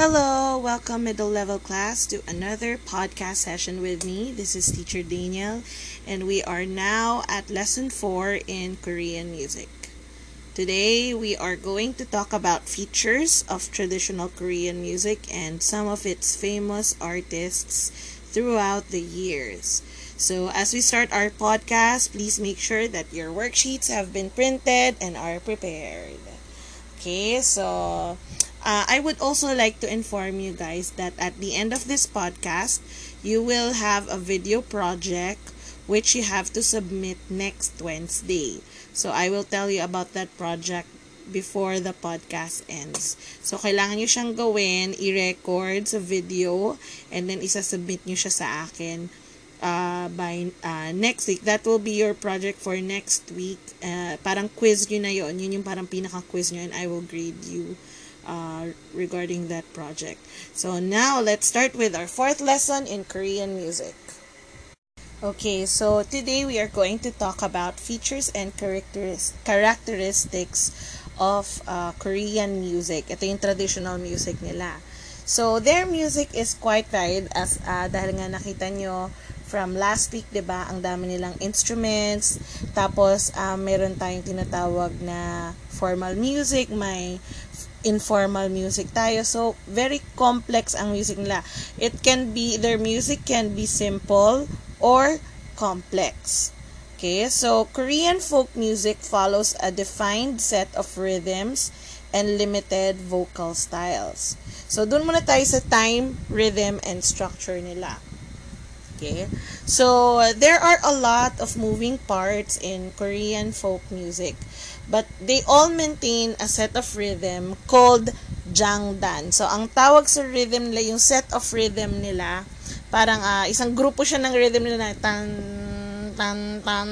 Hello, welcome middle level class to another podcast session with me. This is teacher Daniel and we are now at lesson 4 in Korean music. Today we are going to talk about features of traditional Korean music and some of its famous artists throughout the years. So, as we start our podcast, please make sure that your worksheets have been printed and are prepared. Okay, so uh, I would also like to inform you guys that at the end of this podcast, you will have a video project which you have to submit next Wednesday. So I will tell you about that project before the podcast ends. So, kailangan nyo siyang gawin, i-record sa video, and then isa-submit nyo siya sa akin uh, by uh, next week. That will be your project for next week. Uh, parang quiz nyo na yon Yun yung parang pinaka-quiz nyo and I will grade you uh, regarding that project. So, now, let's start with our fourth lesson in Korean music. Okay, so today we are going to talk about features and characteris- characteristics of uh, Korean music. Ito yung traditional music nila. So, their music is quite varied as uh, dahil nga nakita nyo from last week, 'di ba? Ang dami nilang instruments. Tapos uh, meron tayong tinatawag na formal music, may informal music tayo. So, very complex ang music nila. It can be their music can be simple or complex. Okay, so Korean folk music follows a defined set of rhythms and limited vocal styles. So, dun muna tayo sa time, rhythm, and structure nila. Okay? So, there are a lot of moving parts in Korean folk music, but they all maintain a set of rhythm called jangdan. So, ang tawag sa rhythm nila, yung set of rhythm nila, parang uh, isang grupo siya ng rhythm nila tan tan tan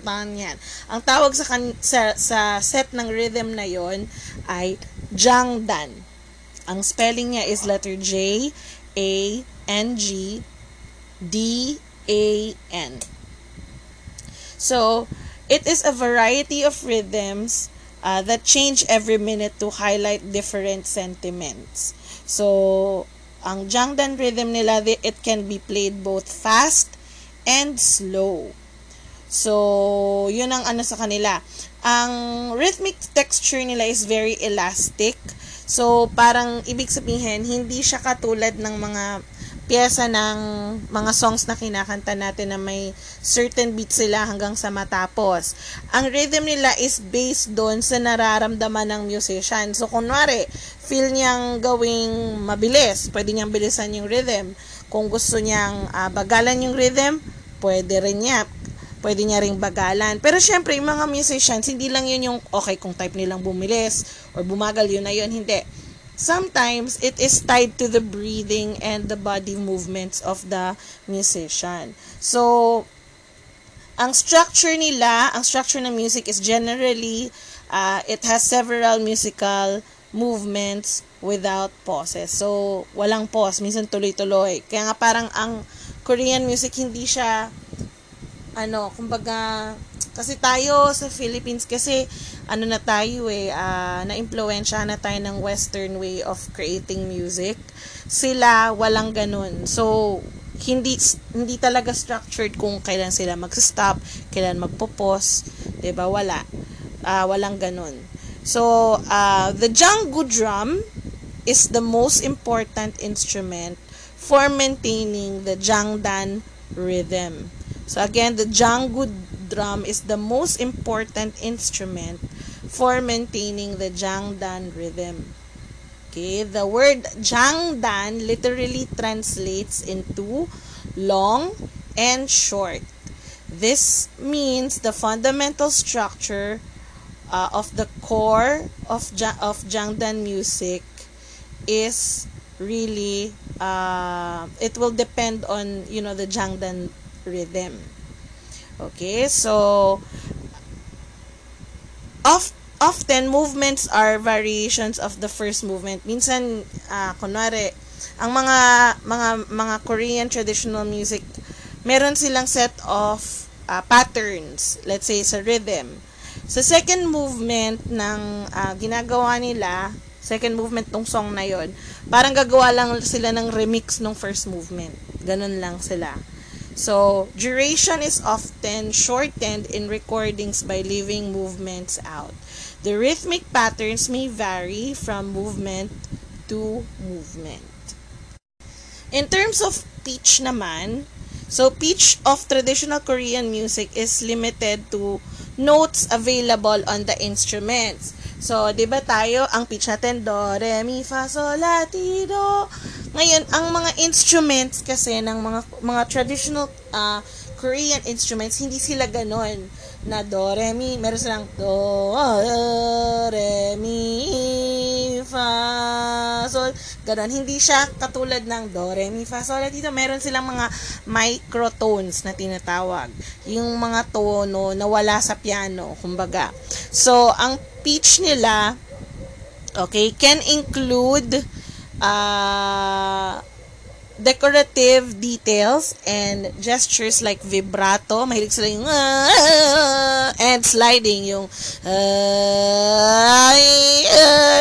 tan yan. Ang tawag sa, kan, sa sa set ng rhythm na yon ay jangdan. Ang spelling niya is letter J A N G D A N. So, it is a variety of rhythms uh, that change every minute to highlight different sentiments. So, ang Jangdan rhythm nila, it can be played both fast and slow. So, yun ang ano sa kanila. Ang rhythmic texture nila is very elastic. So, parang ibig sabihin, hindi siya katulad ng mga pyesa ng mga songs na kinakanta natin na may certain beats sila hanggang sa matapos. Ang rhythm nila is based doon sa nararamdaman ng musician. So, kunwari, feel niyang gawing mabilis, pwede niyang bilisan yung rhythm. Kung gusto niyang uh, bagalan yung rhythm, pwede rin niya pwede niya ring bagalan. Pero syempre, yung mga musicians, hindi lang yun yung, okay, kung type nilang bumilis or bumagal, yun na yun. Hindi. Sometimes, it is tied to the breathing and the body movements of the musician. So, ang structure nila, ang structure ng music is generally, uh, it has several musical movements without pauses. So, walang pause. Minsan tuloy-tuloy. Kaya nga parang ang Korean music hindi siya ano, kumbaga, kasi tayo sa Philippines, kasi ano na tayo eh, uh, na-impluensya na tayo ng western way of creating music. Sila, walang ganun. So, hindi hindi talaga structured kung kailan sila mag-stop, kailan magpo-pause, 'di ba? Wala. Uh, walang ganun. So, uh, the Janggu drum is the most important instrument for maintaining the Jangdan rhythm. So again, the Janggu drum is the most important instrument for maintaining the Jangdan rhythm. Okay, the word Jangdan literally translates into long and short. This means the fundamental structure uh, of the core of of Jangdan music is really uh, it will depend on you know the Jangdan rhythm. Okay, so of, often movements are variations of the first movement. Minsan, uh, kunwari, ang mga mga mga Korean traditional music, meron silang set of uh, patterns, let's say sa rhythm. Sa second movement ng uh, ginagawa nila second movement tong song na yon. Parang gagawa lang sila ng remix ng first movement. Ganun lang sila. So, duration is often shortened in recordings by leaving movements out. The rhythmic patterns may vary from movement to movement. In terms of pitch naman, so pitch of traditional Korean music is limited to notes available on the instruments. So, 'di ba tayo ang pitch natin do, re, mi, fa, sol, la, ti, do. Ngayon, ang mga instruments kasi ng mga mga traditional uh, Korean instruments, hindi sila ganon na do, re, mi. Meron silang do, re, mi, fa, sol. Ganon. Hindi siya katulad ng do, re, mi, fa, sol. Dito, meron silang mga microtones na tinatawag. Yung mga tono na wala sa piano, kumbaga. So, ang pitch nila, okay, can include uh, decorative details and gestures like vibrato, mahilig sila yung uh, and sliding yung uh,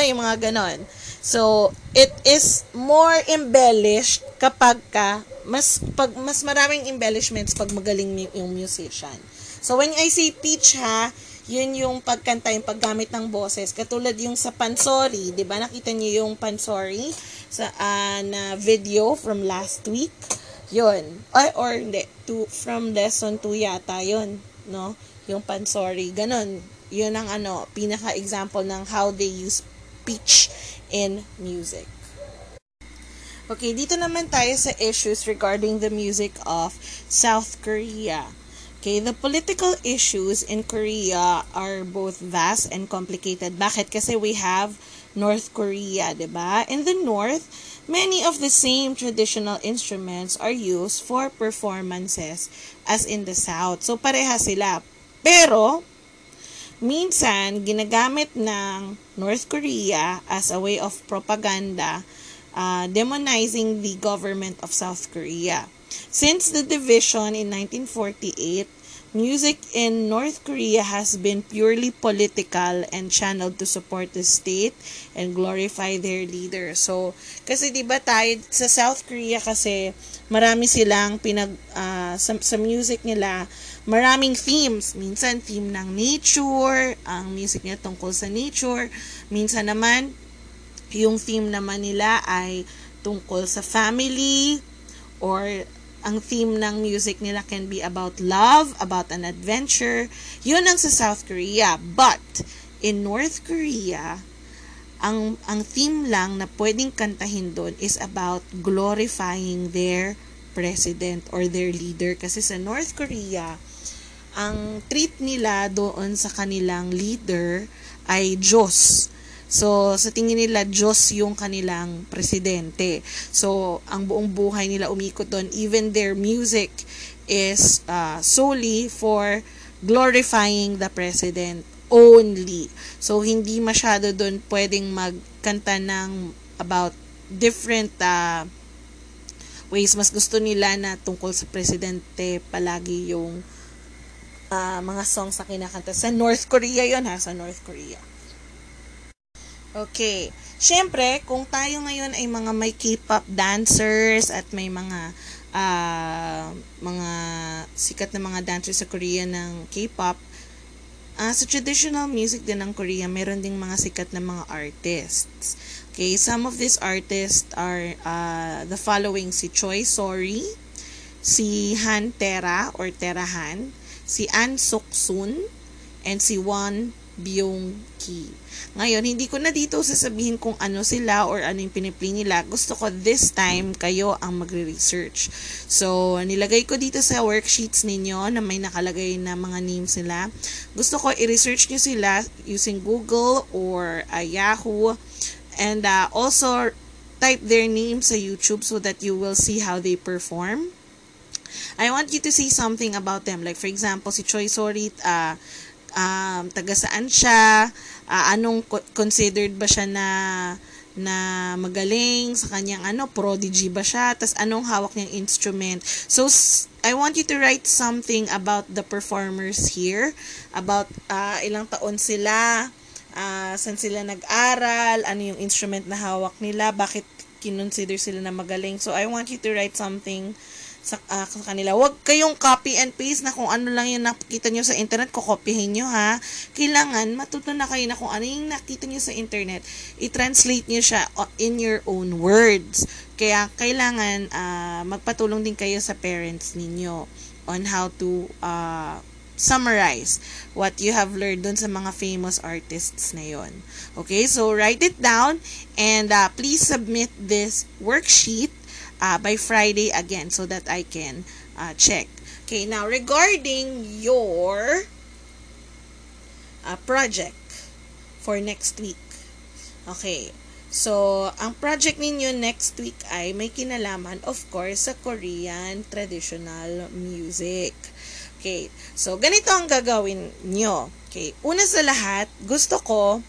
yung mga ganon. So, it is more embellished kapag ka mas pag mas maraming embellishments pag magaling yung musician. So, when I say pitch ha, yun yung pagkanta, yung paggamit ng boses. Katulad yung sa Pansori, di ba? Nakita niyo yung Pansori sa uh, na video from last week. Yun. Or, or hindi, to, from lesson 2 yata yun. No? Yung Pansori. Ganon. Yun ang ano, pinaka-example ng how they use pitch in music. Okay, dito naman tayo sa issues regarding the music of South Korea. Okay, the political issues in Korea are both vast and complicated. Bakit? Kasi we have North Korea, 'di ba? In the north, many of the same traditional instruments are used for performances as in the south. So pareha sila. Pero minsan ginagamit ng North Korea as a way of propaganda uh, demonizing the government of South Korea. Since the division in 1948, music in North Korea has been purely political and channeled to support the state and glorify their leader. So, kasi 'di ba tayo sa South Korea kasi marami silang pinag uh, sa, sa music nila, maraming themes. Minsan theme ng nature, ang music niya tungkol sa nature. Minsan naman yung theme naman nila ay tungkol sa family or ang theme ng music nila can be about love, about an adventure. Yun ang sa South Korea. But, in North Korea, ang, ang theme lang na pwedeng kantahin doon is about glorifying their president or their leader. Kasi sa North Korea, ang treat nila doon sa kanilang leader ay Diyos. So, sa tingin nila, Diyos yung kanilang presidente. So, ang buong buhay nila umikot doon. Even their music is uh, solely for glorifying the president only. So, hindi masyado doon pwedeng magkanta ng about different uh, ways. Mas gusto nila na tungkol sa presidente palagi yung uh, mga songs na kinakanta. Sa North Korea yon ha, sa North Korea. Okay. Siyempre, kung tayo ngayon ay mga may K-pop dancers at may mga uh, mga sikat na mga dancers sa Korea ng K-pop, uh, sa traditional music din ng Korea, meron ding mga sikat na mga artists. Okay, some of these artists are uh, the following si Choi Sori, si Han Tera or Tera Han, si An Suk Sun, and si Won Byung Ki. Ngayon, hindi ko na dito sasabihin kung ano sila or ano yung pinipili nila. Gusto ko this time kayo ang magre-research. So, nilagay ko dito sa worksheets ninyo na may nakalagay na mga names nila. Gusto ko i-research nyo sila using Google or uh, Yahoo. And uh, also, type their name sa YouTube so that you will see how they perform. I want you to see something about them. Like, for example, si Choi Sorit, uh, um, taga saan siya, uh, anong considered ba siya na na magaling? Sa kanyang ano prodigy ba siya? Tas anong hawak niyang instrument? So I want you to write something about the performers here. About uh, ilang taon sila. Uh, saan sila nag-aral, ano yung instrument na hawak nila, bakit kinonsider sila na magaling. So, I want you to write something sa, uh, sa kanila. Huwag kayong copy and paste na kung ano lang yung nakita nyo sa internet, kukopyahin nyo ha. Kailangan matuto na kayo na kung ano yung nakita nyo sa internet, i-translate nyo siya in your own words. Kaya kailangan uh, magpatulong din kayo sa parents ninyo on how to uh, summarize what you have learned dun sa mga famous artists na yon. Okay, so write it down and uh, please submit this worksheet uh, by Friday again so that I can uh, check. Okay, now regarding your uh, project for next week. Okay, so ang project ninyo next week ay may kinalaman of course sa Korean traditional music. Okay, so ganito ang gagawin nyo. Okay, una sa lahat, gusto ko,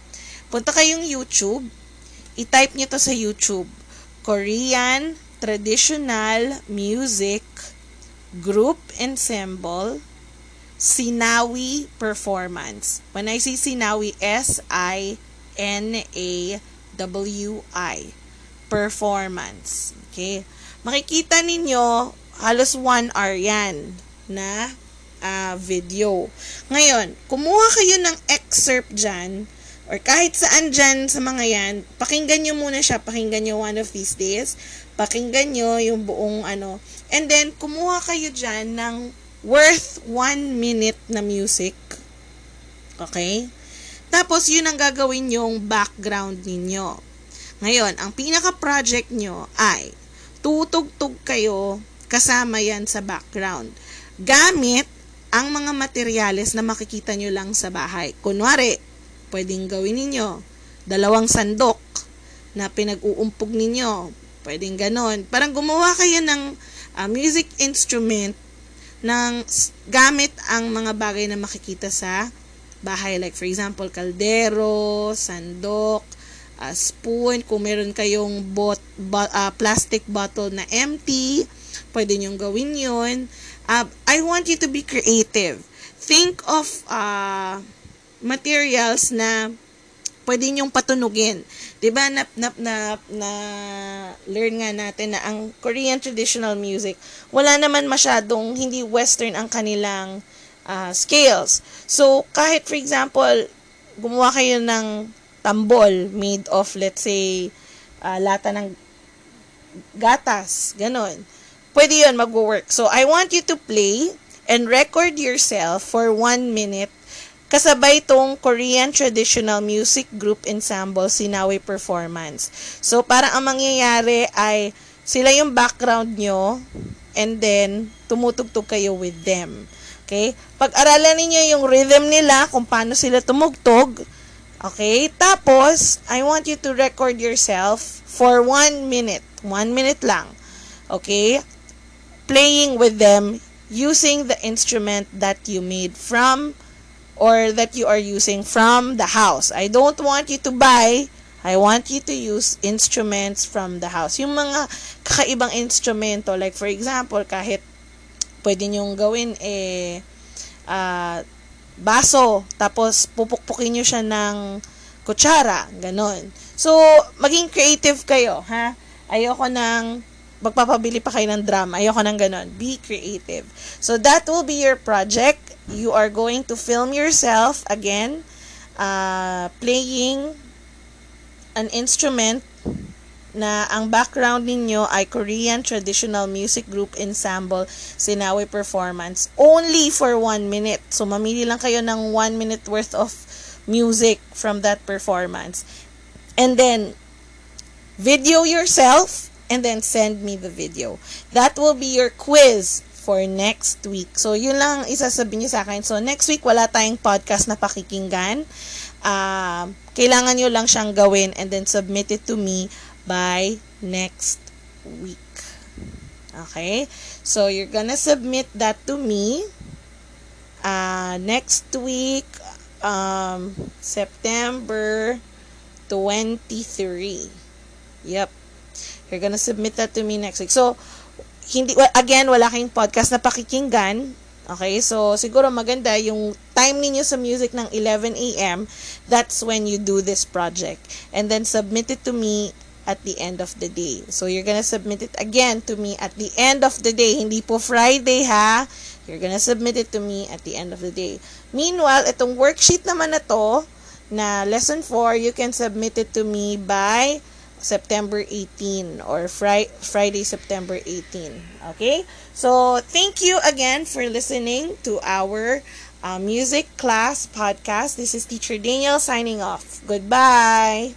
punta kayong YouTube, i-type nyo to sa YouTube, Korean Traditional Music Group Ensemble Sinawi Performance. When I say Sinawi, S-I-N-A-W-I. Performance. Okay? Makikita ninyo, halos 1 hour yan na uh, video. Ngayon, kumuha kayo ng excerpt dyan, or kahit saan dyan sa mga yan, pakinggan nyo muna siya, pakinggan nyo one of these days, pakinggan nyo yung buong ano, and then, kumuha kayo dyan ng worth one minute na music. Okay? Tapos, yun ang gagawin yung background ninyo. Ngayon, ang pinaka-project nyo ay tutugtog kayo kasama yan sa background. Gamit ang mga materyales na makikita nyo lang sa bahay. Kunwari, pwedeng gawin ninyo dalawang sandok na pinag-uumpog ninyo. Pwedeng ganon. Parang gumawa kayo ng uh, music instrument ng gamit ang mga bagay na makikita sa bahay. Like for example, kaldero, sandok, uh, spoon. Kung meron kayong bot, bo, uh, plastic bottle na empty, pwede nyo gawin yun. Uh, I want you to be creative. Think of uh, materials na pwede nyong patunugin. 'Di ba na, na, na, na learn nga natin na ang Korean traditional music wala naman masyadong hindi western ang kanilang uh, scales. So kahit for example gumawa kayo ng tambol made of let's say uh, lata ng gatas, ganon pwede yun mag-work. So, I want you to play and record yourself for one minute kasabay tong Korean Traditional Music Group Ensemble Sinawi Performance. So, para ang mangyayari ay sila yung background nyo and then tumutugtog kayo with them. Okay? Pag-aralan niyo yung rhythm nila, kung paano sila tumugtog. Okay? Tapos, I want you to record yourself for one minute. One minute lang. Okay? playing with them using the instrument that you made from or that you are using from the house. I don't want you to buy I want you to use instruments from the house. Yung mga kakaibang instrumento, like for example, kahit pwede nyong gawin eh, uh, baso, tapos pupukpukin nyo siya ng kutsara, ganon. So, maging creative kayo, ha? Ayoko ng magpapabili pa kayo ng drum. Ayoko nang ganun. Be creative. So, that will be your project. You are going to film yourself again uh, playing an instrument na ang background ninyo ay Korean Traditional Music Group Ensemble Sinawi Performance only for one minute. So, mamili lang kayo ng one minute worth of music from that performance. And then, video yourself and then send me the video. That will be your quiz for next week. So, yun lang isasabihin niyo sa akin. So, next week, wala tayong podcast na pakikinggan. Uh, kailangan nyo lang siyang gawin and then submit it to me by next week. Okay? So, you're gonna submit that to me uh, next week, um, September 23. Yep. You're gonna submit that to me next week. So, hindi, again, wala kayong podcast na pakikinggan. Okay? So, siguro maganda yung time ninyo sa music ng 11 a.m., that's when you do this project. And then submit it to me at the end of the day. So, you're gonna submit it again to me at the end of the day. Hindi po Friday, ha? You're gonna submit it to me at the end of the day. Meanwhile, itong worksheet naman na to, na lesson 4, you can submit it to me by September 18 or Fri- Friday, September 18. Okay? So, thank you again for listening to our uh, music class podcast. This is Teacher Daniel signing off. Goodbye.